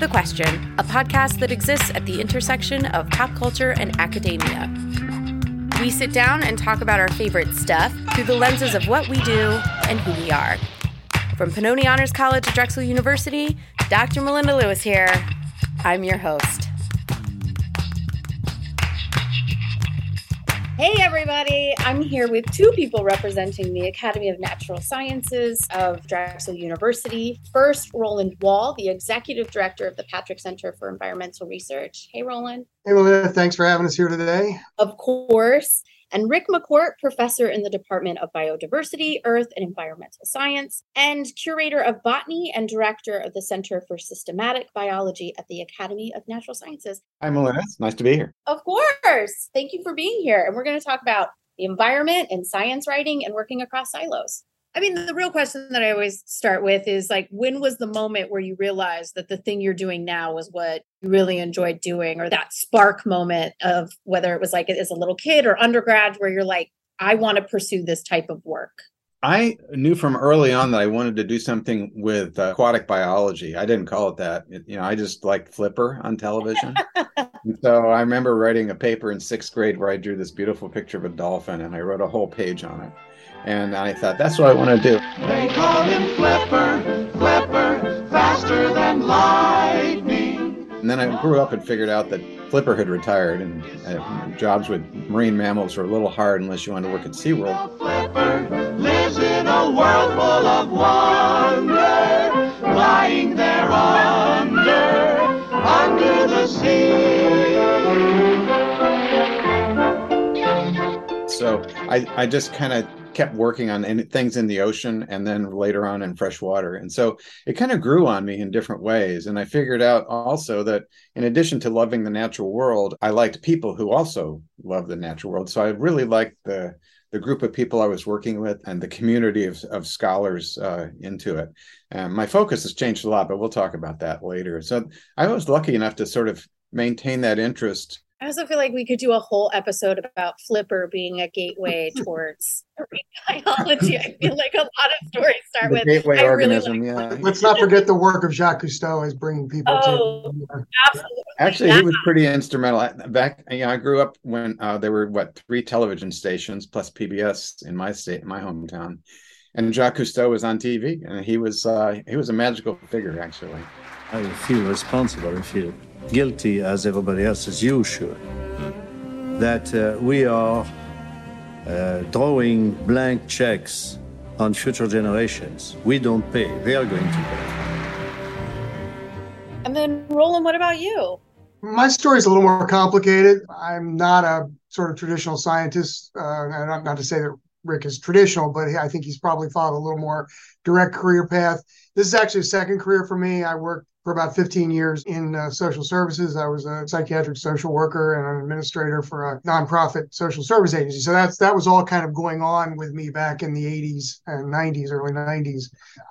the Question, a podcast that exists at the intersection of pop culture and academia. We sit down and talk about our favorite stuff through the lenses of what we do and who we are. From Pennoni Honors College to Drexel University, Dr. Melinda Lewis here. I'm your host. Hey, everybody. I'm here with two people representing the Academy of Natural Sciences of Drexel University. First, Roland Wall, the Executive Director of the Patrick Center for Environmental Research. Hey, Roland. Hey, Melinda. Thanks for having us here today. Of course and Rick McCourt, professor in the Department of Biodiversity, Earth, and Environmental Science, and curator of botany and director of the Center for Systematic Biology at the Academy of Natural Sciences. Hi, Melissa. It's nice to be here. Of course. Thank you for being here. And we're going to talk about the environment and science writing and working across silos. I mean, the real question that I always start with is like, when was the moment where you realized that the thing you're doing now was what you really enjoyed doing, or that spark moment of whether it was like as a little kid or undergrad, where you're like, I want to pursue this type of work? I knew from early on that I wanted to do something with aquatic biology. I didn't call it that. It, you know, I just liked Flipper on television. so I remember writing a paper in sixth grade where I drew this beautiful picture of a dolphin and I wrote a whole page on it. And I thought, that's what I want to do. They call him Flipper, Flipper, faster than lightning. And then I grew up and figured out that Flipper had retired, and uh, jobs with marine mammals were a little hard unless you wanted to work at SeaWorld. Flipper lives in a world full of wonder, lying there under, under the sea. So I, I just kind of kept working on things in the ocean and then later on in fresh water. And so it kind of grew on me in different ways. And I figured out also that in addition to loving the natural world, I liked people who also love the natural world. So I really liked the the group of people I was working with and the community of, of scholars uh, into it. And my focus has changed a lot, but we'll talk about that later. So I was lucky enough to sort of maintain that interest I also feel like we could do a whole episode about Flipper being a gateway towards biology. I feel like a lot of stories start the with gateway I organism. Really like yeah. Let's not forget the work of Jacques Cousteau as bringing people oh, to. Absolutely. Actually, yeah. he was pretty instrumental. Back, you know, I grew up when uh, there were what three television stations plus PBS in my state, in my hometown, and Jacques Cousteau was on TV, and he was uh, he was a magical figure, actually. I feel responsible. I feel guilty as everybody else, as you should, that uh, we are uh, drawing blank checks on future generations. We don't pay, they are going to pay. And then, Roland, what about you? My story is a little more complicated. I'm not a sort of traditional scientist, uh, and not to say that Rick is traditional, but I think he's probably followed a little more direct career path. This is actually a second career for me. I worked for about 15 years in uh, social services. I was a psychiatric social worker and an administrator for a nonprofit social service agency. So that's that was all kind of going on with me back in the 80s and 90s, early 90s.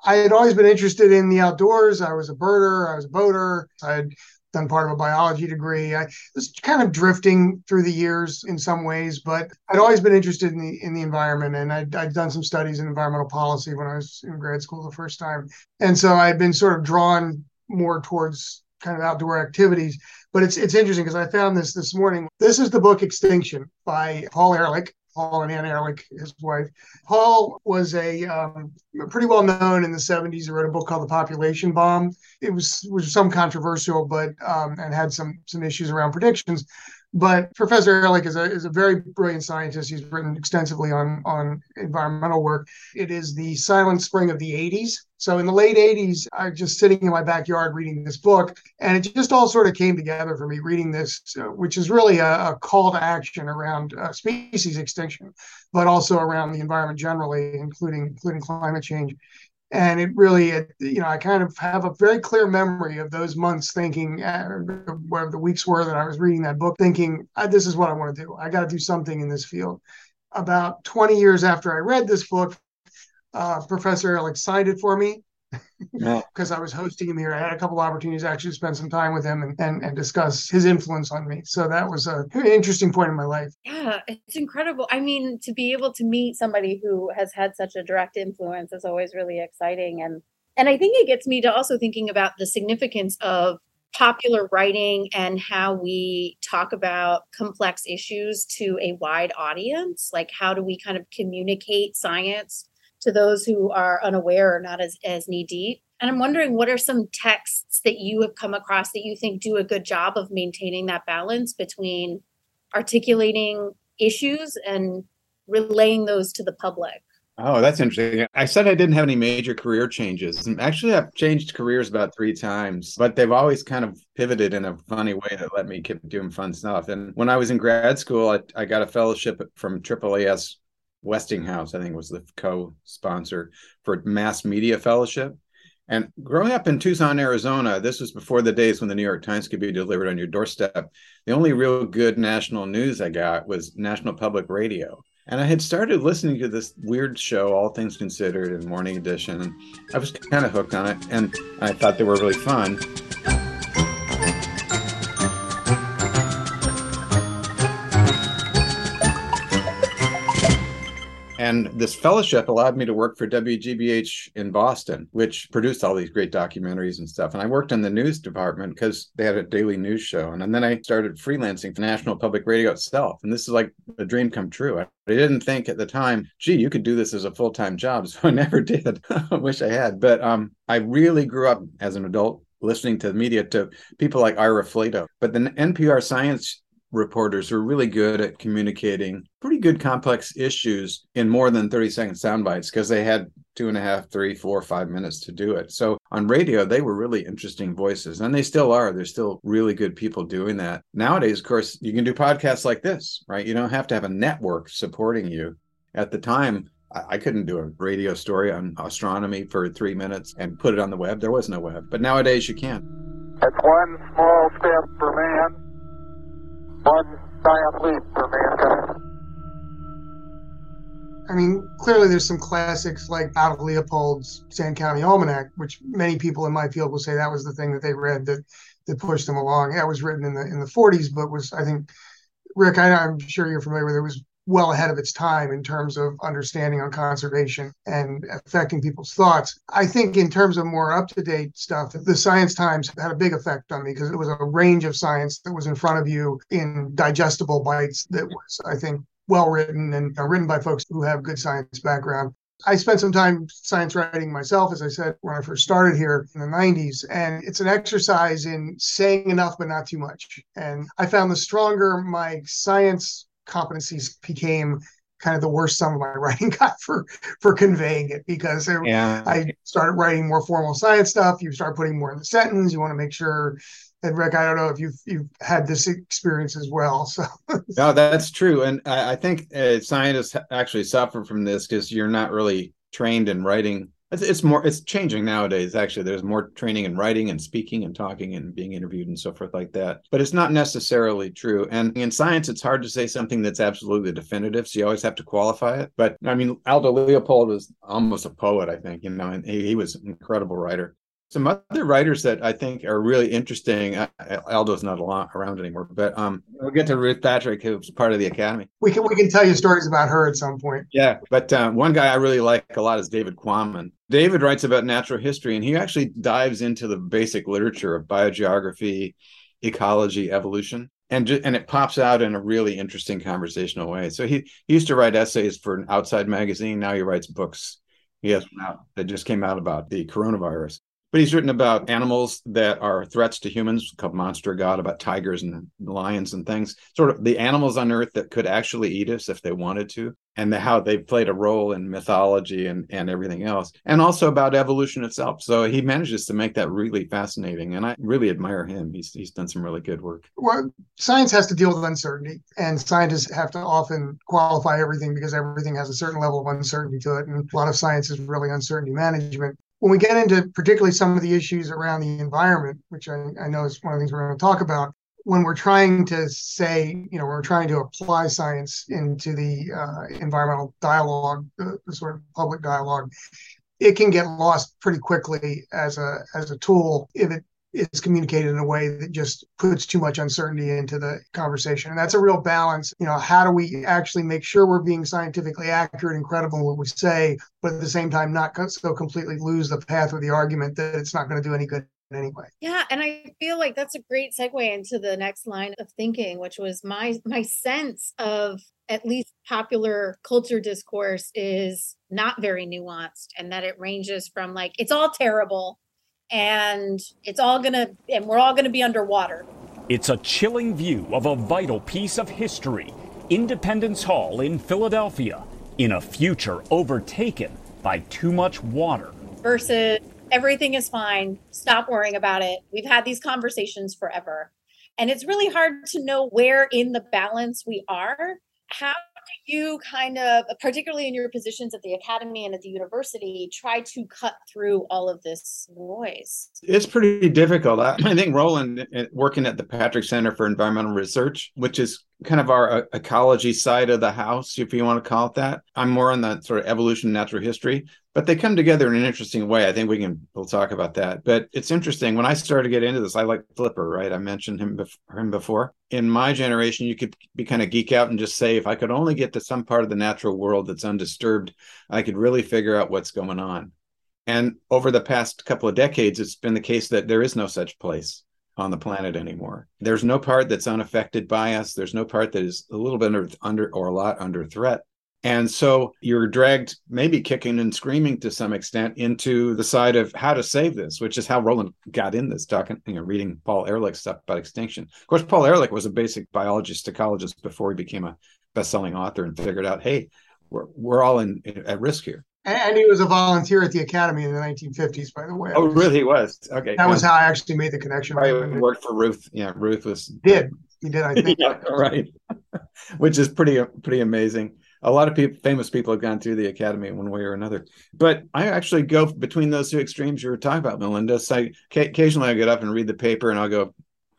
I had always been interested in the outdoors. I was a birder, I was a boater. I had done part of a biology degree. I was kind of drifting through the years in some ways, but I'd always been interested in the in the environment, and I'd, I'd done some studies in environmental policy when I was in grad school the first time, and so I'd been sort of drawn more towards kind of outdoor activities. But it's it's interesting because I found this this morning. This is the book Extinction by Paul Ehrlich. Paul and Anne Ehrlich, his wife. Paul was a um, pretty well known in the 70s. He wrote a book called The Population Bomb. It was was some controversial, but um, and had some some issues around predictions. But Professor Ehrlich is a, is a very brilliant scientist. He's written extensively on, on environmental work. It is the silent spring of the 80s. So in the late 80s, I was just sitting in my backyard reading this book, and it just all sort of came together for me reading this, uh, which is really a, a, call to action around uh, species extinction, but also around the environment generally, including including climate change and it really you know i kind of have a very clear memory of those months thinking uh, where the weeks were that i was reading that book thinking this is what i want to do. I got to do something in this field. About 20 years after i read this book uh, professor like signed it for me because I was hosting him here. I had a couple opportunities actually to actually spend some time with him and, and, and discuss his influence on me. So that was a an interesting point in my life. Yeah, it's incredible. I mean, to be able to meet somebody who has had such a direct influence is always really exciting. And And I think it gets me to also thinking about the significance of popular writing and how we talk about complex issues to a wide audience. Like, how do we kind of communicate science to those who are unaware or not as, as knee deep? And I'm wondering what are some texts that you have come across that you think do a good job of maintaining that balance between articulating issues and relaying those to the public? Oh, that's interesting. I said I didn't have any major career changes. Actually, I've changed careers about three times, but they've always kind of pivoted in a funny way that let me keep doing fun stuff. And when I was in grad school, I, I got a fellowship from AAAS Westinghouse, I think was the co sponsor for Mass Media Fellowship. And growing up in Tucson, Arizona, this was before the days when the New York Times could be delivered on your doorstep. The only real good national news I got was National Public Radio. And I had started listening to this weird show, All Things Considered and Morning Edition, I was kind of hooked on it, and I thought they were really fun. And this fellowship allowed me to work for WGBH in Boston, which produced all these great documentaries and stuff. And I worked in the news department because they had a daily news show. And, and then I started freelancing for National Public Radio itself. And this is like a dream come true. I, I didn't think at the time, gee, you could do this as a full time job. So I never did. I wish I had. But um, I really grew up as an adult listening to the media to people like Ira Flatow. But the NPR science reporters are really good at communicating pretty good complex issues in more than 30 second sound bites because they had two and a half, three, four, five minutes to do it. So on radio, they were really interesting voices, and they still are. There's still really good people doing that. Nowadays, of course, you can do podcasts like this, right? You don't have to have a network supporting you. At the time, I couldn't do a radio story on astronomy for three minutes and put it on the web. There was no web. But nowadays, you can. That's one small step for man one for mankind. I mean, clearly there's some classics like Aldo Leopold's Sand County Almanac, which many people in my field will say that was the thing that they read that that pushed them along. That was written in the in the 40s, but was I think Rick, I, I'm sure you're familiar with it. Was well ahead of its time in terms of understanding on conservation and affecting people's thoughts. I think in terms of more up to date stuff, the Science Times had a big effect on me because it was a range of science that was in front of you in digestible bites that was, I think, well written and uh, written by folks who have good science background. I spent some time science writing myself, as I said, when I first started here in the 90s. And it's an exercise in saying enough, but not too much. And I found the stronger my science competencies became kind of the worst sum of my writing got for for conveying it because yeah. I started writing more formal science stuff. You start putting more in the sentence. You want to make sure. that Rick, I don't know if you've you've had this experience as well. So no, that's true, and I, I think uh, scientists actually suffer from this because you're not really trained in writing it's, it's more it's changing nowadays actually there's more training in writing and speaking and talking and being interviewed and so forth like that but it's not necessarily true and in science it's hard to say something that's absolutely definitive so you always have to qualify it but i mean aldo leopold was almost a poet i think you know and he, he was an incredible writer some other writers that I think are really interesting. Aldo's not around anymore, but um, we'll get to Ruth Patrick, who's part of the Academy. We can we can tell you stories about her at some point. Yeah, but uh, one guy I really like a lot is David Quammen. David writes about natural history, and he actually dives into the basic literature of biogeography, ecology, evolution, and and it pops out in a really interesting conversational way. So he, he used to write essays for an outside magazine. Now he writes books. He has one out that just came out about the coronavirus. But he's written about animals that are threats to humans, called Monster God, about tigers and lions and things, sort of the animals on Earth that could actually eat us if they wanted to, and the, how they played a role in mythology and, and everything else, and also about evolution itself. So he manages to make that really fascinating, and I really admire him. He's, he's done some really good work. Well, science has to deal with uncertainty, and scientists have to often qualify everything because everything has a certain level of uncertainty to it, and a lot of science is really uncertainty management when we get into particularly some of the issues around the environment, which I, I know is one of the things we're going to talk about, when we're trying to say, you know, we're trying to apply science into the uh, environmental dialogue, the, the, sort of public dialogue, it can get lost pretty quickly as a as a tool if it is communicated in a way that just puts too much uncertainty into the conversation. And that's a real balance. You know, how do we actually make sure we're being scientifically accurate and credible in what we say, but at the same time not so completely lose the path of the argument that it's not going to do any good anyway. Yeah, and I feel like that's a great segue into the next line of thinking, which was my my sense of at least popular culture discourse is not very nuanced and that it ranges from like it's all terrible and it's all to and we're all to be underwater. It's a chilling view of a vital piece of history, Independence Hall in Philadelphia, in a future overtaken by too much water versus everything is fine. Stop worrying about it. We've had these conversations forever. And it's really hard to know where in the balance we are. How do you kind of, particularly in your positions at the academy and at the university, try to cut through all of this noise? It's pretty difficult. I, I think Roland, uh, working at the Patrick Center for Environmental Research, which is kind of our uh, ecology side of the house, if you want to call it that. I'm more on the sort of evolution, natural history but they come together in an interesting way. I think we can we'll talk about that. But it's interesting when I started to get into this. I like Flipper, right? I mentioned him before, him before. In my generation, you could be kind of geek out and just say, if I could only get to some part of the natural world that's undisturbed, I could really figure out what's going on. And over the past couple of decades, it's been the case that there is no such place on the planet anymore. There's no part that's unaffected by us. There's no part that is a little bit under, under or a lot under threat. And so you're dragged, maybe kicking and screaming to some extent, into the side of how to save this, which is how Roland got in this, talking, you know, reading Paul Ehrlich's stuff about extinction. Of course, Paul Ehrlich was a basic biologist, ecologist before he became a best-selling author and figured out, hey, we're we're all in, in at risk here. And he was a volunteer at the academy in the 1950s, by the way. Oh, really? He was okay. That was how I actually made the connection. I worked for Ruth. Yeah, Ruth was did he did I think yeah, right, which is pretty pretty amazing a lot of people, famous people have gone through the academy in one way or another. But I actually go between those two extremes you were talking about, Melinda. So I, occasionally I get up and read the paper and I'll go,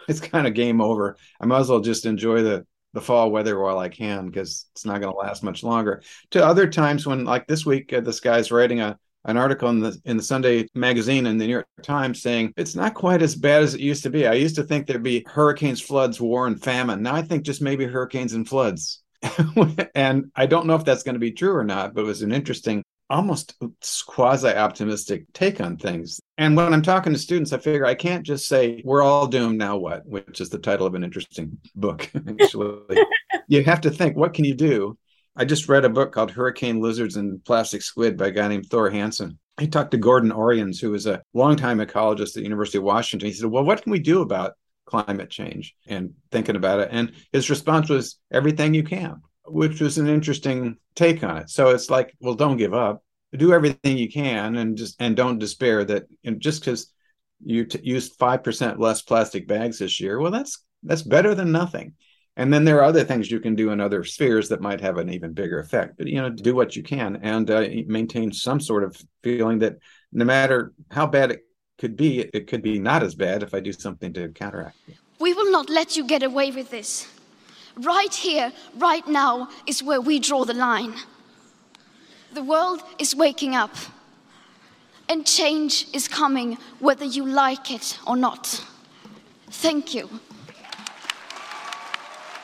it's kind of game over. I might as well just enjoy the the fall weather while I can because it's not going to last much longer. To other times when, like this week, uh, this guy's writing a an article in the in the Sunday magazine and the New York Times saying it's not quite as bad as it used to be. I used to think there'd be hurricanes, floods, war, and famine. Now I think just maybe hurricanes and floods. and I don't know if that's going to be true or not, but it was an interesting, almost quasi optimistic take on things. And when I'm talking to students, I figure I can't just say, we're all doomed, now what? Which is the title of an interesting book, actually. you have to think, what can you do? I just read a book called Hurricane Lizards and Plastic Squid by a guy named Thor Hanson. He talked to Gordon Orians, who was a longtime ecologist at the University of Washington. He said, Well, what can we do about climate change and thinking about it. And his response was everything you can, which was an interesting take on it. So it's like, well, don't give up, do everything you can, and just and don't despair that know, just because you t- used five percent less plastic bags this year, well, that's that's better than nothing. And then there are other things you can do in other spheres that might have an even bigger effect. But you know, do what you can and uh, maintain some sort of feeling that no matter how bad it could be it could be not as bad if I do something to counteract it. We will not let you get away with this. Right here, right now, is where we draw the line. The world is waking up, and change is coming whether you like it or not. Thank you.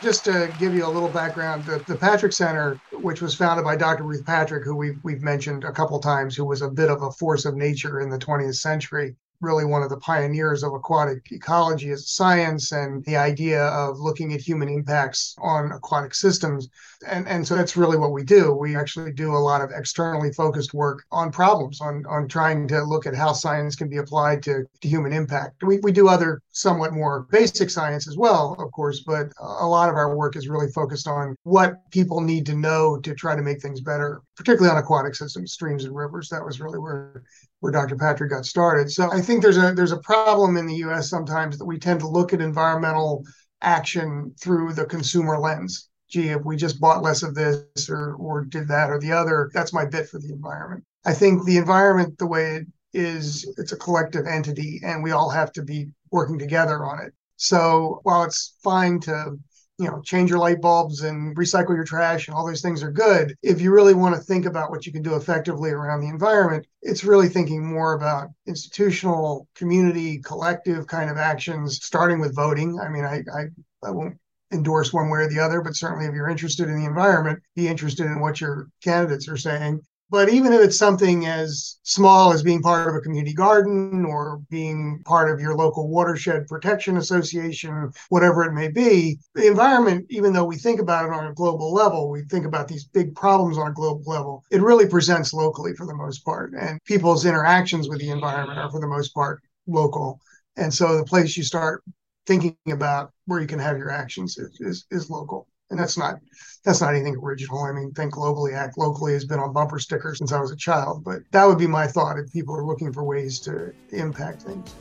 Just to give you a little background, the, the Patrick Center, which was founded by Dr. Ruth Patrick, who we've, we've mentioned a couple times, who was a bit of a force of nature in the 20th century, really one of the pioneers of aquatic ecology as a science and the idea of looking at human impacts on aquatic systems. And, and so that's really what we do. We actually do a lot of externally focused work on problems, on, on trying to look at how science can be applied to, to human impact. We, we do other somewhat more basic science as well, of course, but a lot of our work is really focused on what people need to know to try to make things better, particularly on aquatic systems, streams and rivers. That was really where where Dr. Patrick got started. So I think there's a there's a problem in the U.S. sometimes that we tend to look at environmental action through the consumer lens. Gee, if we just bought less of this or or did that or the other, that's my bit for the environment. I think the environment, the way it is, it's a collective entity, and we all have to be working together on it. So while it's fine to you know, change your light bulbs and recycle your trash and all those things are good. If you really want to think about what you can do effectively around the environment, it's really thinking more about institutional, community, collective kind of actions, starting with voting. I mean, I, I, I won't endorse one way or the other, but certainly if you're interested in the environment, be interested in what your candidates are saying. But even if it's something as small as being part of a community garden or being part of your local watershed protection association, whatever it may be, the environment, even though we think about it on a global level, we think about these big problems on a global level, it really presents locally for the most part. And people's interactions with the environment are, for the most part, local. And so the place you start thinking about where you can have your actions is, is, is local and that's not that's not anything original. I mean, think globally, act locally has been on bumper stickers since I was a child. But that would be my thought if people are looking for ways to impact things.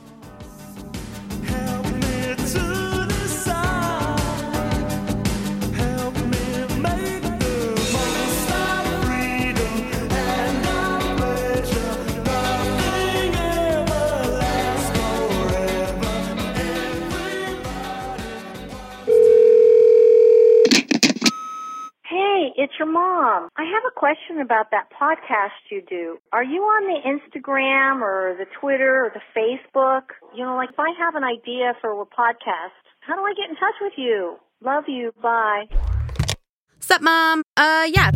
It's your mom. I have a question about that podcast you do. Are you on the Instagram or the Twitter or the Facebook? You know, like if I have an idea for a podcast, how do I get in touch with you? Love you. Bye. Sup, mom? Uh, yeah.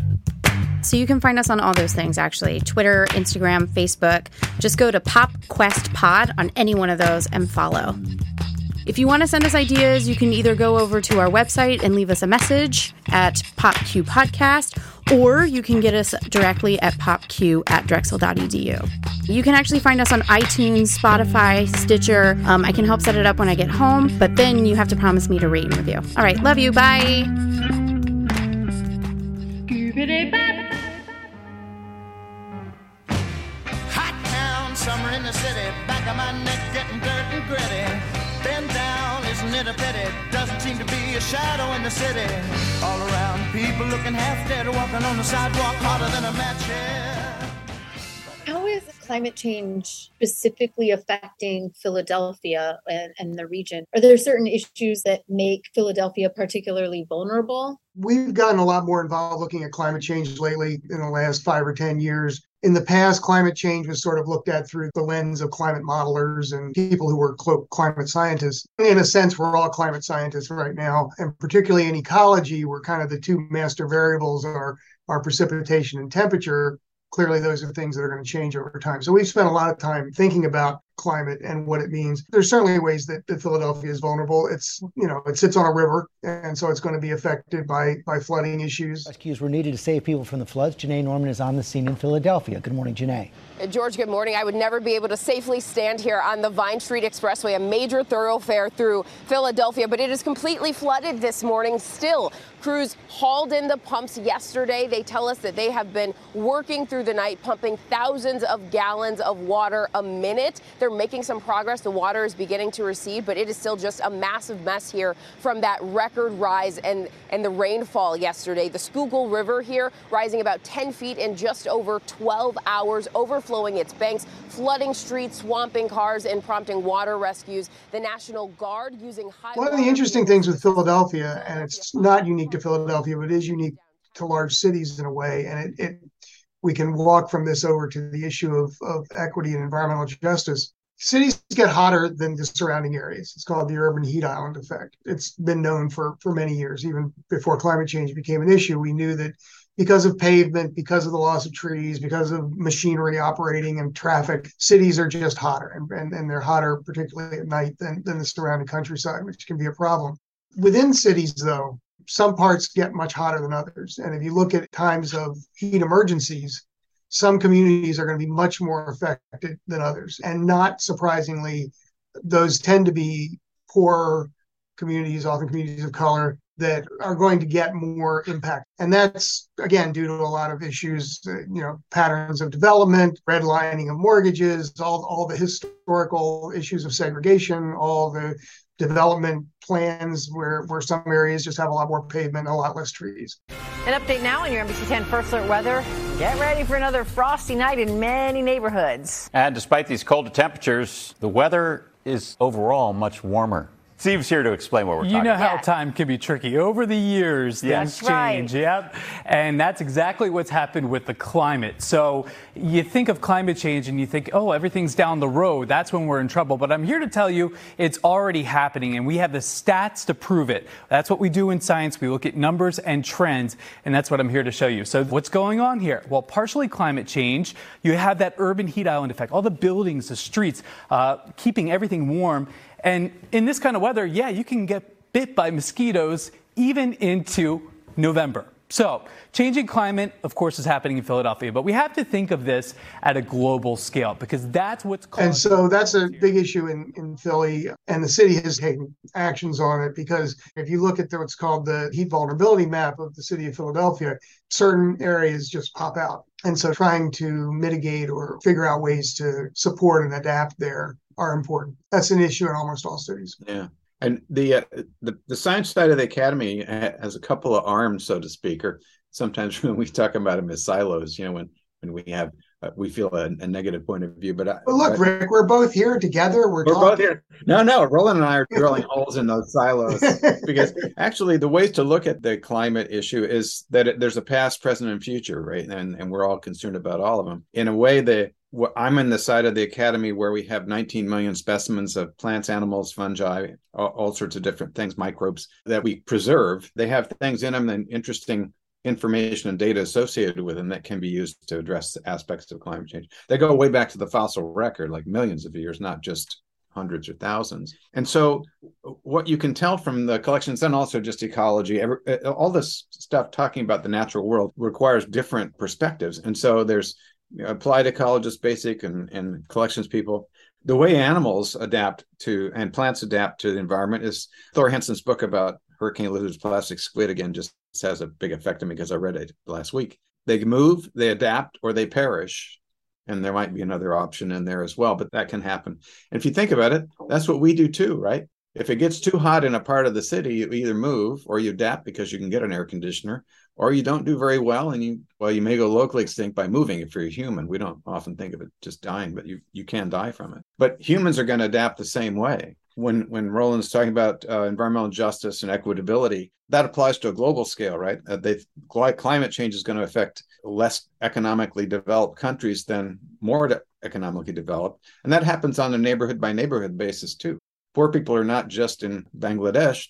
So you can find us on all those things actually Twitter, Instagram, Facebook. Just go to Pop Quest Pod on any one of those and follow. If you want to send us ideas, you can either go over to our website and leave us a message at PopQ Podcast, or you can get us directly at popq at drexel.edu. You can actually find us on iTunes, Spotify, Stitcher. Um, I can help set it up when I get home, but then you have to promise me to rate and review. All right, love you. Bye. Hot town, summer in the city, back of my neck a shadow in the city. All around, people looking half dead, walking on the sidewalk harder than a match. How is climate change specifically affecting Philadelphia and, and, the region? Are there certain issues that make Philadelphia particularly vulnerable? We've gotten a lot more involved looking at climate change lately in the last five or 10 years in the past, climate change was sort of looked at through the lens of climate modelers and people who were climate scientists. In a sense, we're all climate scientists right now, and particularly in ecology, we're kind of the two master variables are are precipitation and temperature. Clearly, those are things that are going to change over time. So we've spent a lot of time thinking about climate and what it means. There's certainly ways that, that Philadelphia is vulnerable. It's you know it sits on a river, and so it's going to be affected by by flooding issues. Rescues were needed to save people from the floods. Janai Norman is on the scene in Philadelphia. Good morning, Janai. Uh, George, good morning. I would never be able to safely stand here on the Vine Street Expressway, a major thoroughfare through Philadelphia, but it is completely flooded this morning. Still, crews hauled in the pumps yesterday. They tell us that they have been working through the night, pumping thousands of gallons of water a minute. They're making some progress. The water is beginning to recede, but it is still just a massive mess here from that record rise and, and the rainfall yesterday. The Schuylkill River here rising about 10 feet in just over 12 hours, overflowing its banks, flooding streets, swamping cars, and prompting water rescues. The National Guard using high. One of the interesting things with Philadelphia, and it's not unique to Philadelphia, but is unique to large cities in a way, and it, it we can walk from this over to the issue of, of equity and environmental justice. Cities get hotter than the surrounding areas. It's called the urban heat island effect. It's been known for, for many years, even before climate change became an issue. We knew that because of pavement, because of the loss of trees, because of machinery operating and traffic, cities are just hotter and, and, and they're hotter, particularly at night, than, than the surrounding countryside, which can be a problem. Within cities, though, some parts get much hotter than others. And if you look at times of heat emergencies, some communities are going to be much more affected than others. And not surprisingly, those tend to be poor communities, often communities of color, that are going to get more impact. And that's, again, due to a lot of issues, uh, you know, patterns of development, redlining of mortgages, all, all the historical issues of segregation, all the development plans where, where some areas just have a lot more pavement, a lot less trees. An update now on your NBC 10 First Alert weather. Get ready for another frosty night in many neighborhoods. And despite these colder temperatures, the weather is overall much warmer. Steve's here to explain what we're you talking know how time can be tricky. Over the years, Yes. things change. Yep. And that's exactly what's happened with the climate. So you think of climate change and you think, oh, everything's down the road. That's when we're in trouble. But I'm here to tell you it's already happening and we have the stats to prove it. That's what we do in science. We look at numbers and trends, and that's what I'm here to show you. So what's going on here? Well, partially climate change. You have that urban heat island effect. All the buildings, the streets, uh, keeping everything warm. And in this kind of weather, yeah, you can get bit by mosquitoes even into November. So, changing climate, of course, is happening in Philadelphia, but we have to think of this at a global scale because that's what's causing. And so that's a big issue in, in Philly, and the city has taken actions on it because if you look at the, what's called the heat vulnerability map of the city of Philadelphia, certain areas just pop out. And so trying to mitigate or figure out ways to support and adapt there are important. That's an issue in almost all cities. Yeah. And the, uh, the the science side of the academy has a couple of arms, so to speak, or sometimes when we talk about them as silos, you know, when when we have uh, we feel a, a negative point of view. But, I, But look, but Rick, we're both here together. We're, we're both here. No, no, Roland and I are drilling holes in those silos because actually the ways to look at the climate issue is that it, there's a past, present, and future, right? And and we're all concerned about all of them. In a way, that I'm in the side of the academy where we have 19 million specimens of plants, animals, fungi, all, sorts of different things, microbes that we preserve. They have things in them and interesting information and data associated with them that can be used to address aspects of climate change. They go way back to the fossil record, like millions of years, not just hundreds or thousands. And so, what you can tell from the collections and also just ecology, all this stuff talking about the natural world requires different perspectives. And so, there's applied ecologists, basic, and, and collections people. The way animals adapt to and plants adapt to the environment is Thor Hanson's book about hurricane lizards, plastic squid again just has a big effect on me because I read it last week. They move, they adapt, or they perish. And there might be another option in there as well, but that can happen. And if you think about it, that's what we do too, right? If it gets too hot in a part of the city, you either move or you adapt because you can get an air conditioner, or you don't do very well and you well, you may go locally extinct by moving if you're a human. We don't often think of it just dying, but you you can die from it. But humans are going to adapt the same way. When when Roland's talking about uh, environmental justice and equitability, that applies to a global scale, right? Uh, they climate change is going to affect less economically developed countries than more economically developed, and that happens on a neighborhood by neighborhood basis too. Poor people are not just in Bangladesh;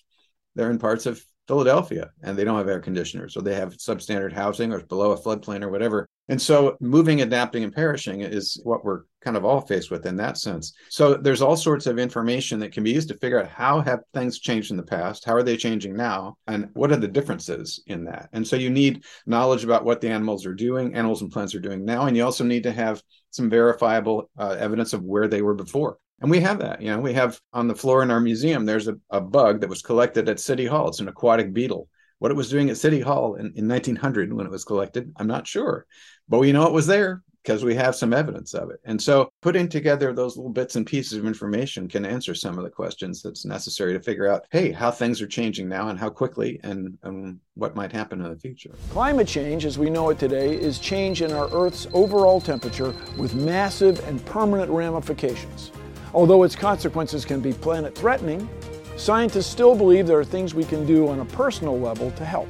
they're in parts of Philadelphia and they don't have air conditioners or they have substandard housing or below a floodplain or whatever. And so moving, adapting, and perishing is what we're kind of all faced with in that sense. So there's all sorts of information that can be used to figure out how have things changed in the past, how are they changing now, and what are the differences in that. And so you need knowledge about what the animals are doing, animals and plants are doing now, and you also need to have some verifiable uh, evidence of where they were before. And we have that. You know, we have on the floor in our museum, there's a, a bug that was collected at City Hall. It's an aquatic beetle. What it was doing at City Hall in, in 1900 when it was collected, I'm not sure. But we know it was there because we have some evidence of it. And so putting together those little bits and pieces of information can answer some of the questions that's necessary to figure out, hey, how things are changing now and how quickly and, and what might happen in the future. Climate change, as we know it today, is change in our Earth's overall temperature with massive and permanent ramifications. Although its consequences can be planet threatening, scientists still believe there are things we can do on a personal level to help.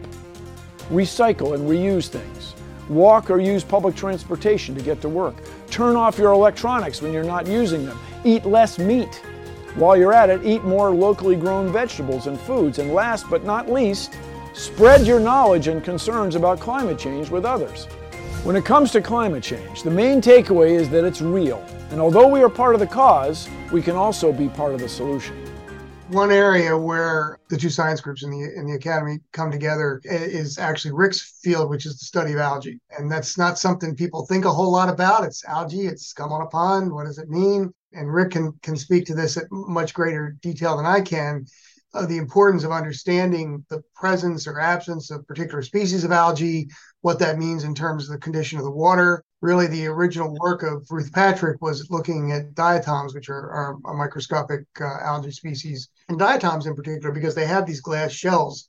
Recycle and reuse things. Walk or use public transportation to get to work. Turn off your electronics when you're not using them. Eat less meat. While you're at it, eat more locally grown vegetables and foods. And last but not least, spread your knowledge and concerns about climate change with others. When it comes to climate change, the main takeaway is that it's real. And although we are part of the cause, we can also be part of the solution. One area where the two science groups in the in the academy come together is actually Rick's field, which is the study of algae, and that's not something people think a whole lot about. It's algae. It's scum on a pond. What does it mean? And Rick can can speak to this at much greater detail than I can. Uh, the importance of understanding the presence or absence of particular species of algae, what that means in terms of the condition of the water. Really, the original work of Ruth Patrick was looking at diatoms, which are, are a microscopic uh, algae species, and diatoms in particular, because they have these glass shells.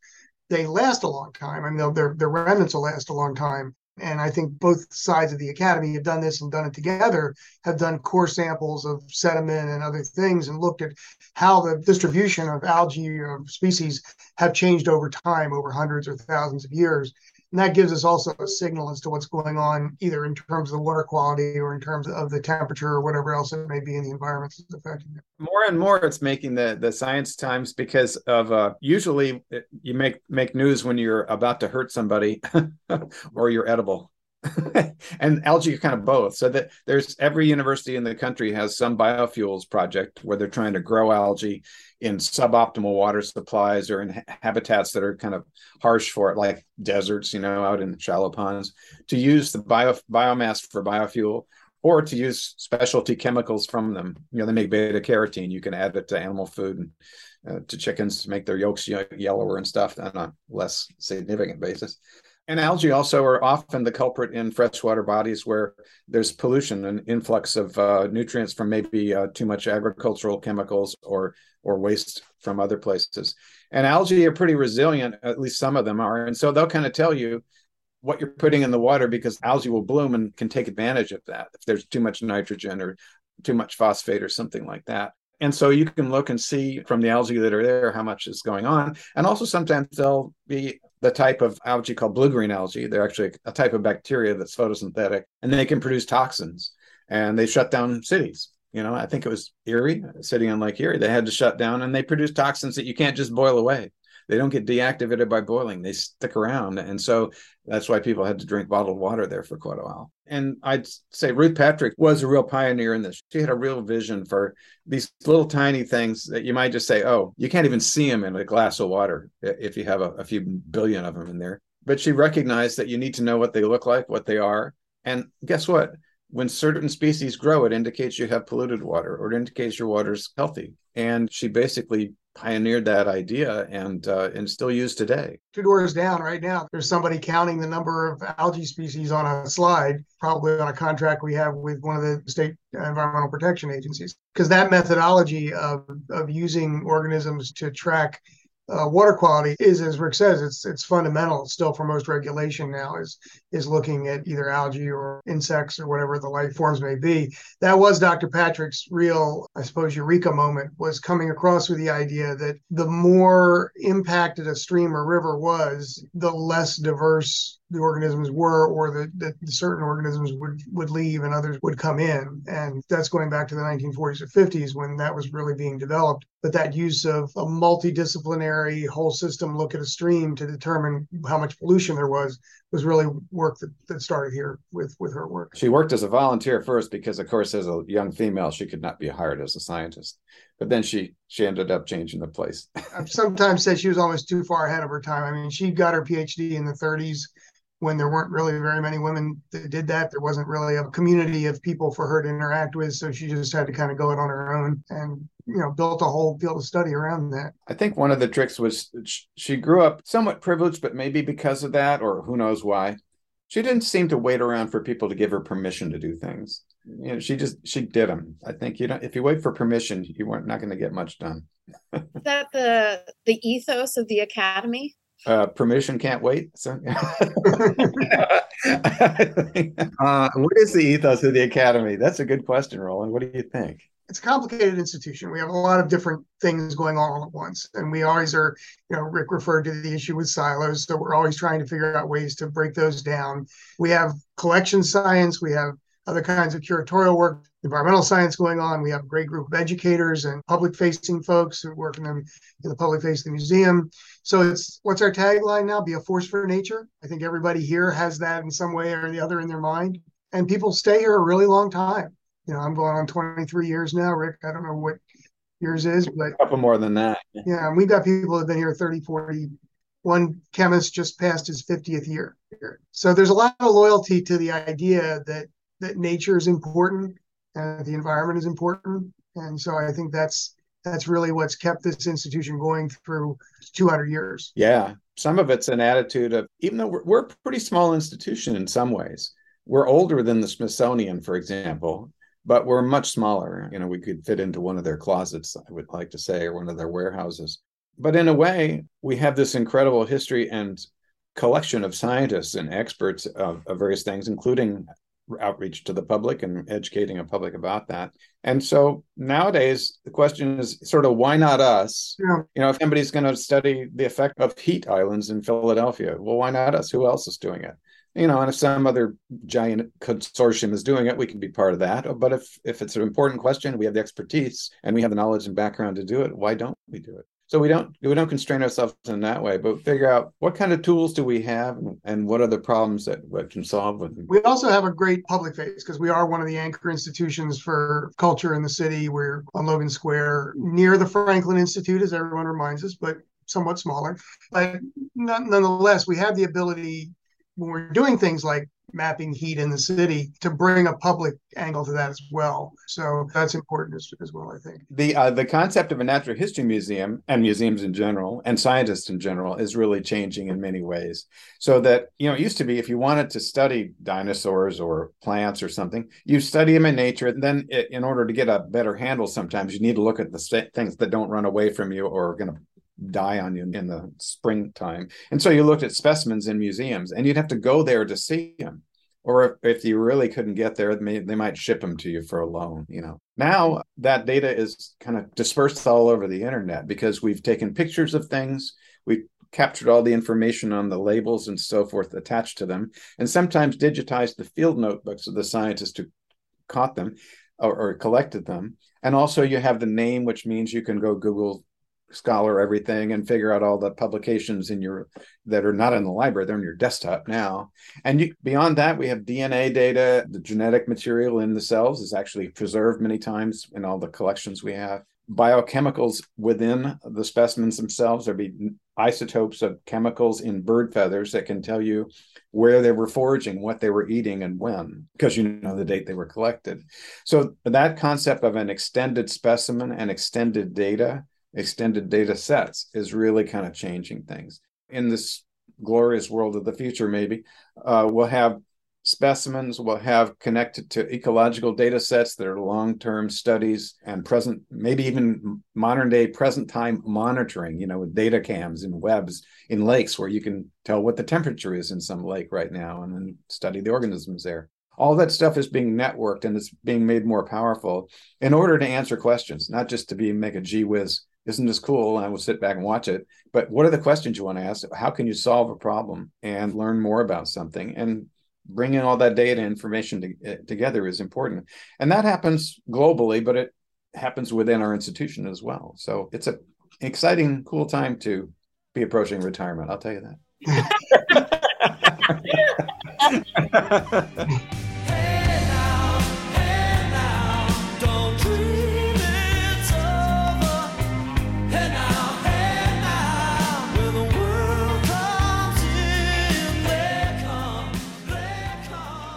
They last a long time. I mean, their, their remnants will last a long time. and I think both sides of the academy have done this and done it together, have done core samples of sediment and other things and looked at how the distribution of algae or species have changed over time, over hundreds or thousands of years. And that gives us also a signal as to what's going on, either in terms of the water quality or in terms of the temperature or whatever else it may be in the environment that's affecting it. More and more, it's making the the science times because of uh, usually you make make news when you're about to hurt somebody or you're edible. and algae are kind of both. So that there's every university in the country has some biofuels project where they're trying to grow algae in suboptimal water supplies or in ha- habitats that are kind of harsh for it, like deserts, you know, out in shallow ponds, to use the bio biomass for biofuel or to use specialty chemicals from them. You know, they make beta carotene. You can add it to animal food and uh, to chickens to make their yolks yellower and stuff on a less significant basis. And algae also are often the culprit in freshwater bodies where there's pollution and influx of uh, nutrients from maybe uh, too much agricultural chemicals or or waste from other places. And algae are pretty resilient, at least some of them are. And so they'll kind of tell you what you're putting in the water because algae will bloom and can take advantage of that if there's too much nitrogen or too much phosphate or something like that. And so you can look and see from the algae that are there how much is going on. And also sometimes they'll be the type of algae called blue green algae. They're actually a type of bacteria that's photosynthetic and they can produce toxins and they shut down cities. You know, I think it was Erie, sitting on Lake Erie. They had to shut down and they produce toxins that you can't just boil away. They don't get deactivated by boiling, they stick around. And so that's why people had to drink bottled water there for quite a while. And I'd say Ruth Patrick was a real pioneer in this. She had a real vision for these little tiny things that you might just say, oh, you can't even see them in a glass of water if you have a, a few billion of them in there. But she recognized that you need to know what they look like, what they are. And guess what? when certain species grow, it indicates you have polluted water or it indicates your water's healthy. And she basically pioneered that idea and uh, and still used today. Two doors down right now, there's somebody counting the number of algae species on a slide, probably on a contract we have with one of the state environmental protection agencies. Because that methodology of, of using organisms to track uh, water quality is, as Rick says, it's it's fundamental still for most regulation now is is looking at either algae or insects or whatever the life forms may be. That was Dr. Patrick's real, I suppose, eureka moment was coming across with the idea that the more impacted a stream or river was, the less diverse the organisms were or that certain organisms would would leave and others would come in and that's going back to the 1940s or 50s when that was really being developed but that use of a multidisciplinary whole system look at a stream to determine how much pollution there was was really work that, that started here with with her work. She worked as a volunteer first because of course as a young female she could not be hired as a scientist. But then she she ended up changing the place. I've sometimes said she was almost too far ahead of her time. I mean she got her phd in the 30s when there weren't really very many women that did that. There wasn't really a community of people for her to interact with. So she just had to kind of go it on her own and, you know, built a whole field of study around that. I think one of the tricks was she grew up somewhat privileged, but maybe because of that, or who knows why, she didn't seem to wait around for people to give her permission to do things. You know, she just she did them. I think you know if you wait for permission, you weren't not going to get much done. Is that the the ethos of the academy? Uh, permission can't wait. So, uh, what is the ethos of the academy? That's a good question, Roland. What do you think? It's a complicated institution. We have a lot of different things going on all at once, and we always are. You know, Rick referred to the issue with silos, so we're always trying to figure out ways to break those down. We have collection science. We have other kinds of curatorial work, environmental science going on. We have a great group of educators and public facing folks who work in, them, in the public face of the museum. So it's what's our tagline now? Be a force for nature. I think everybody here has that in some way or the other in their mind. And people stay here a really long time. You know, I'm going on 23 years now, Rick. I don't know what yours is, but a couple more than that. Yeah, and we've got people who have been here 30, 40. One chemist just passed his 50th year. So there's a lot of loyalty to the idea that that nature is important and the environment is important. And so I think that's that's really what's kept this institution going through 200 years. Yeah, some of it's an attitude of even though we're, we're a pretty small institution in some ways, we're older than the Smithsonian, for example, but we're much smaller. You know, we could fit into one of their closets, I would like to say, or one of their warehouses. But in a way, we have this incredible history and collection of scientists and experts of, of various things, including outreach to the public and educating a public about that. And so nowadays, the question is sort of why not us? Yeah. You know, if somebody's going to study the effect of heat islands in Philadelphia, well, why not us? Who else is doing it? You know, and if some other giant consortium is doing it, we can be part of that. But if if it's an important question, we have the expertise and we have the knowledge and background to do it. Why don't we do it? So we don't we don't constrain ourselves in that way, but figure out what kind of tools do we have and what are the problems that we can solve with them. We also have a great public face because we are one of the anchor institutions for culture in the city. We're on Logan Square near the Franklin Institute, as everyone reminds us, but somewhat smaller. But nonetheless, we have the ability when we're doing things like mapping heat in the city to bring a public angle to that as well. So that's important as, as well, I think. The uh, the concept of a natural history museum and museums in general and scientists in general is really changing in many ways. So that you know, it used to be if you wanted to study dinosaurs or plants or something, you study them in nature. And then, it, in order to get a better handle, sometimes you need to look at the st- things that don't run away from you or are going to die on you in the springtime. And so you looked at specimens in museums and you'd have to go there to see them. Or if, if you really couldn't get there, they, might ship them to you for a loan, you know. Now that data is kind of dispersed all over the internet because we've taken pictures of things, we've captured all the information on the labels and so forth attached to them, and sometimes digitized the field notebooks of the scientists who caught them or, or collected them. And also you have the name, which means you can go Google scholar everything and figure out all the publications in your that are not in the library they're on your desktop now. And you, beyond that we have dna data the genetic material in the cells is actually preserved many times in all the collections we have. Biochemicals within the specimens themselves there be isotopes of chemicals in bird feathers that can tell you where they were foraging what they were eating and when because you know the date they were collected. So that concept of an extended specimen and extended data extended data sets is really kind of changing things. In this glorious world of the future, maybe uh, we'll have specimens, we'll have connected to ecological data sets that are long term studies and present, maybe even modern day present time monitoring, you know, with data cams and webs in lakes where you can tell what the temperature is in some lake right now and then study the organisms there all that stuff is being networked and it's being made more powerful in order to answer questions, not just to be make a gee whiz isn't this cool? And I will sit back and watch it. But what are the questions you want to ask? How can you solve a problem and learn more about something? And bringing all that data information to, uh, together is important. And that happens globally, but it happens within our institution as well. So it's a exciting, cool time to be approaching retirement. I'll tell you that.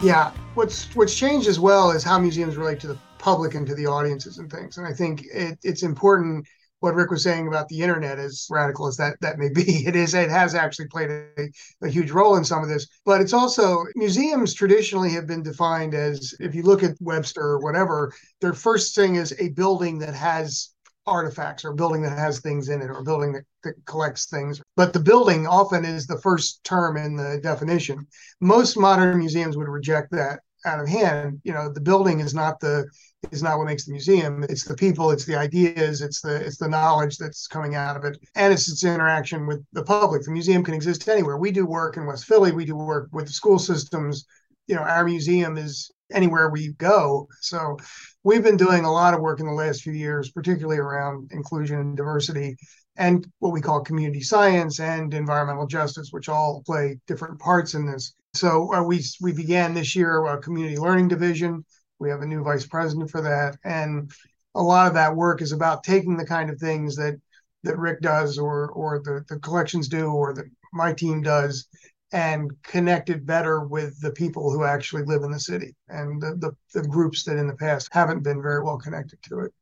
Yeah, what's what's changed as well is how museums relate to the public and to the audiences and things. And I think it, it's important what Rick was saying about the internet, as radical as that that may be, it is it has actually played a, a, huge role in some of this. But it's also museums traditionally have been defined as if you look at Webster or whatever, their first thing is a building that has artifacts or a building that has things in it or a building that, that collects things. But the building often is the first term in the definition. Most modern museums would reject that out of hand. You know, the building is not the is not what makes the museum. It's the people, it's the ideas, it's the it's the knowledge that's coming out of it, and it's its interaction with the public. The museum can exist anywhere. We do work in West Philly. We do work with the school systems. You know, our museum is anywhere we go. So we've been doing a lot of work in the last few years, particularly around inclusion and diversity and what we call community science and environmental justice, which all play different parts in this. So uh, we we began this year a community learning division. We have a new vice president for that, and a lot of that work is about taking the kind of things that that Rick does, or or the the collections do, or that my team does, and connected better with the people who actually live in the city and the, the, the, groups that in the past haven't been very well connected to it.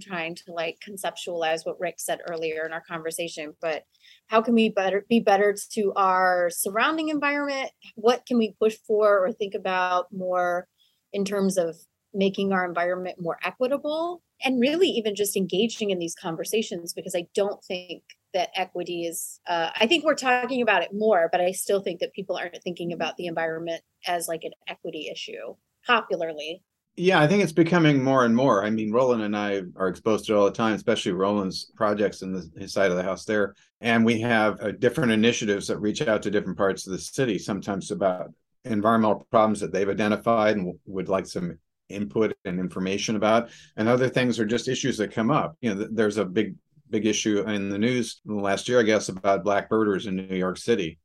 Trying to like conceptualize what Rick said earlier in our conversation, but how can we better be better to our surrounding environment? What can we push for or think about more in terms of making our environment more equitable and really even just engaging in these conversations because I don't think that equity is uh, i think we're talking about it more but i still think that people aren't thinking about the environment as like an equity issue popularly yeah, I think it's becoming more and more. I mean, Roland and I are exposed to it all the time, especially Roland's projects in the, his side of the house there. And we have uh, different initiatives that reach out to different parts of the city, sometimes about environmental problems that they've identified and w- would like some input and information about. And other things are just issues that come up. You know, th- there's a big, big issue in the news last year, I guess, about black birders in New York City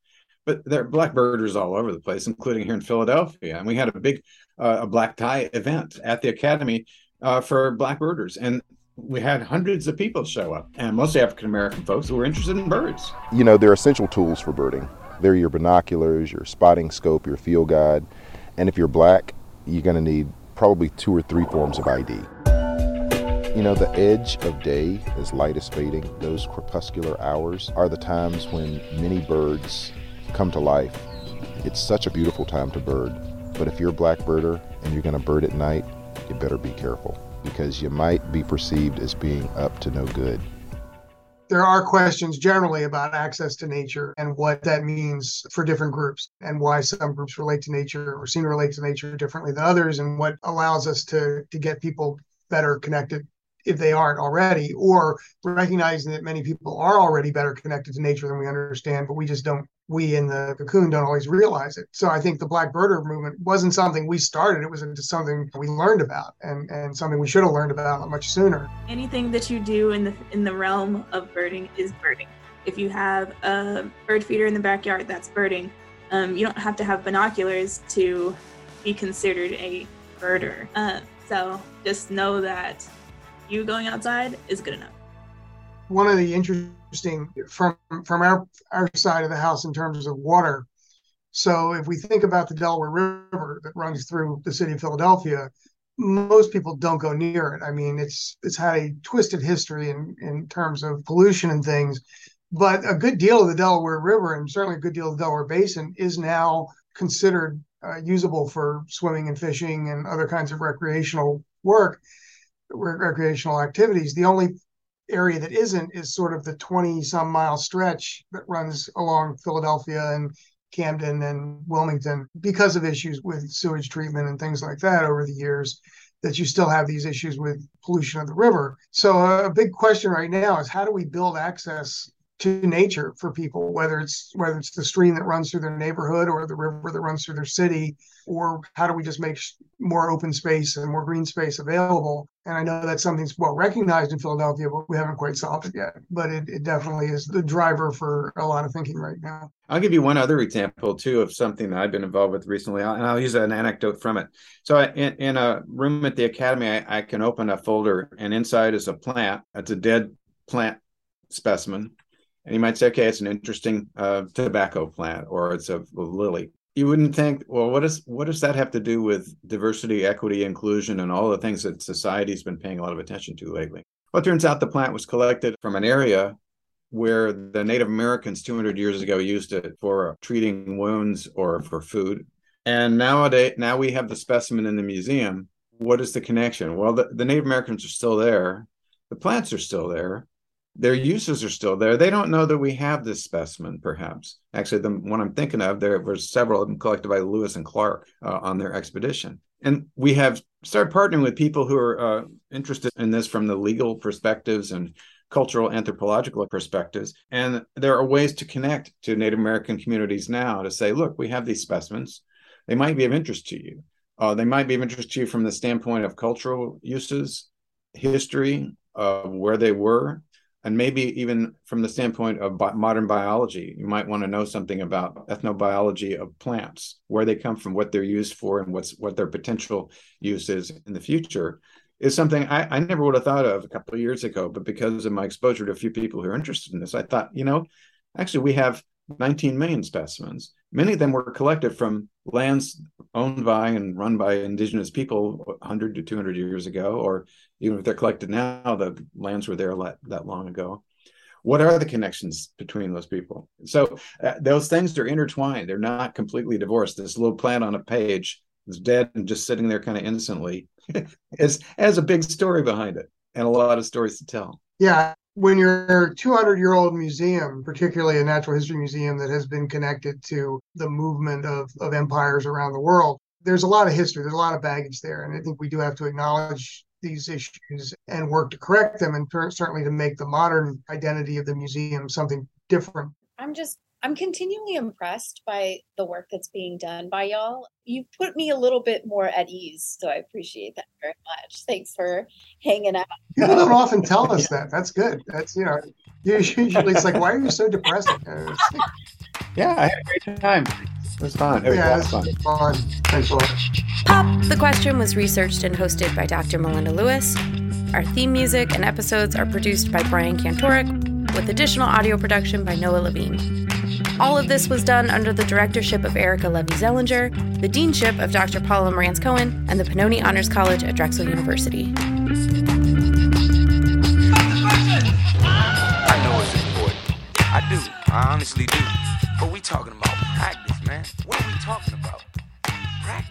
but there are black birders all over the place, including here in Philadelphia. And we had a big uh, a black tie event at the academy uh, for black birders, and we had hundreds of people show up, and mostly African American folks who were interested in birds. You know, they're essential tools for birding. They're your binoculars, your spotting scope, your field guide, and if you're black, you're going to need probably two or three forms of ID. You know, the edge of day as light is fading, those crepuscular hours are the times when many birds come to life. It's such a beautiful time to bird. But if you're a black birder and you're going to bird at night, you better be careful because you might be perceived as being up to no good. There are questions generally about access to nature and what that means for different groups and why some groups relate to nature or seem to relate to nature differently than others and what allows us to, to get people better connected if they aren't already, or recognizing that many people are already better connected to nature than we understand, but we just don't we in the cocoon don't always realize it. So I think the Black Birder movement wasn't something we started; it was something we learned about, and and something we should have learned about much sooner. Anything that you do in the in the realm of birding is birding. If you have a bird feeder in the backyard, that's birding. Um, you don't have to have binoculars to be considered a birder. Uh, so just know that you going outside is good enough. One of the interesting from from our our side of the house in terms of water. So if we think about the Delaware River that runs through the city of Philadelphia, most people don't go near it. I mean, it's it's had a twisted history in in terms of pollution and things, but a good deal of the Delaware River and certainly a good deal of the Delaware Basin is now considered uh, usable for swimming and fishing and other kinds of recreational work, recreational activities. The only area that isn't is sort of the 20 some mile stretch that runs along Philadelphia and Camden and Wilmington because of issues with sewage treatment and things like that over the years that you still have these issues with pollution of the river. So uh, a big question right now is how do we build access to nature for people, whether it's whether it's the stream that runs through their neighborhood or the river that runs through their city, or how do we just make more open space and more green space available? And I know that something's well recognized in Philadelphia, but we haven't quite solved it yet. But it, it definitely is the driver for a lot of thinking right now. I'll give you one other example too of something that I've been involved with recently, and I'll use an anecdote from it. So, in, in a room at the academy, I, I can open a folder, and inside is a plant. It's a dead plant specimen and you might say, okay, it's an interesting uh, tobacco plant or it's a, a, lily. You wouldn't think, well, what does what does that have to do with diversity, equity, inclusion, and all the things that society's been paying a lot of attention to lately? Well, it turns out the plant was collected from an area where the Native Americans 200 years ago used it for treating wounds or for food. And nowadays, now we have the specimen in the museum. What is the connection? Well, the, the Native Americans are still there. The plants are still there their uses are still there. They don't know that we have this specimen, perhaps. Actually, the one I'm thinking of, there were several of them collected by Lewis and Clark uh, on their expedition. And we have started partnering with people who are uh, interested in this from the legal perspectives and cultural anthropological perspectives. And there are ways to connect to Native American communities now to say, look, we have these specimens. They might be of interest to you. Uh, they might be of interest to you from the standpoint of cultural uses, history, where they were, and maybe even from the standpoint of bi- modern biology, you might want to know something about ethnobiology of plants, where they come from, what they're used for, and what's what their potential use is in the future. Is something I, I never would have thought of a couple of years ago, but because of my exposure to a few people who are interested in this, I thought, you know, actually we have 19 million specimens. Many of them were collected from lands owned by and run by indigenous people 100 to 200 years ago, or even if they're collected now, the lands were there that long ago. What are the connections between those people? So uh, those things are intertwined. They're not completely divorced. This little plant on a page is dead and just sitting there kind of innocently is has a big story behind it and a lot of stories to tell. Yeah, when you're a 200 year old museum, particularly a natural history museum that has been connected to the movement of, of empires around the world, there's a lot of history, there's a lot of baggage there. And I think we do have to acknowledge these issues and work to correct them and certainly to make the modern identity of the museum something different. I'm just I'm continually impressed by the work that's being done by y'all. You've put me a little bit more at ease, so I appreciate that very much. Thanks for hanging out. People don't often tell us that. That's good. That's you know, usually it's like, why are you so depressing? Yeah, I had a great time. It was fun. It was yeah, fun. fun. Thanks a lot. Pop the Question was researched and hosted by Dr. Melinda Lewis. Our theme music and episodes are produced by Brian Kantorek, with additional audio production by Noah Levine. All of this was done under the directorship of Erica Levy Zellinger, the deanship of Dr. Paula Marantz Cohen, and the Pennoni Honors College at Drexel University. I know it's important. I do. I honestly do. But we talking about practice, man. What are we talking about? Practice.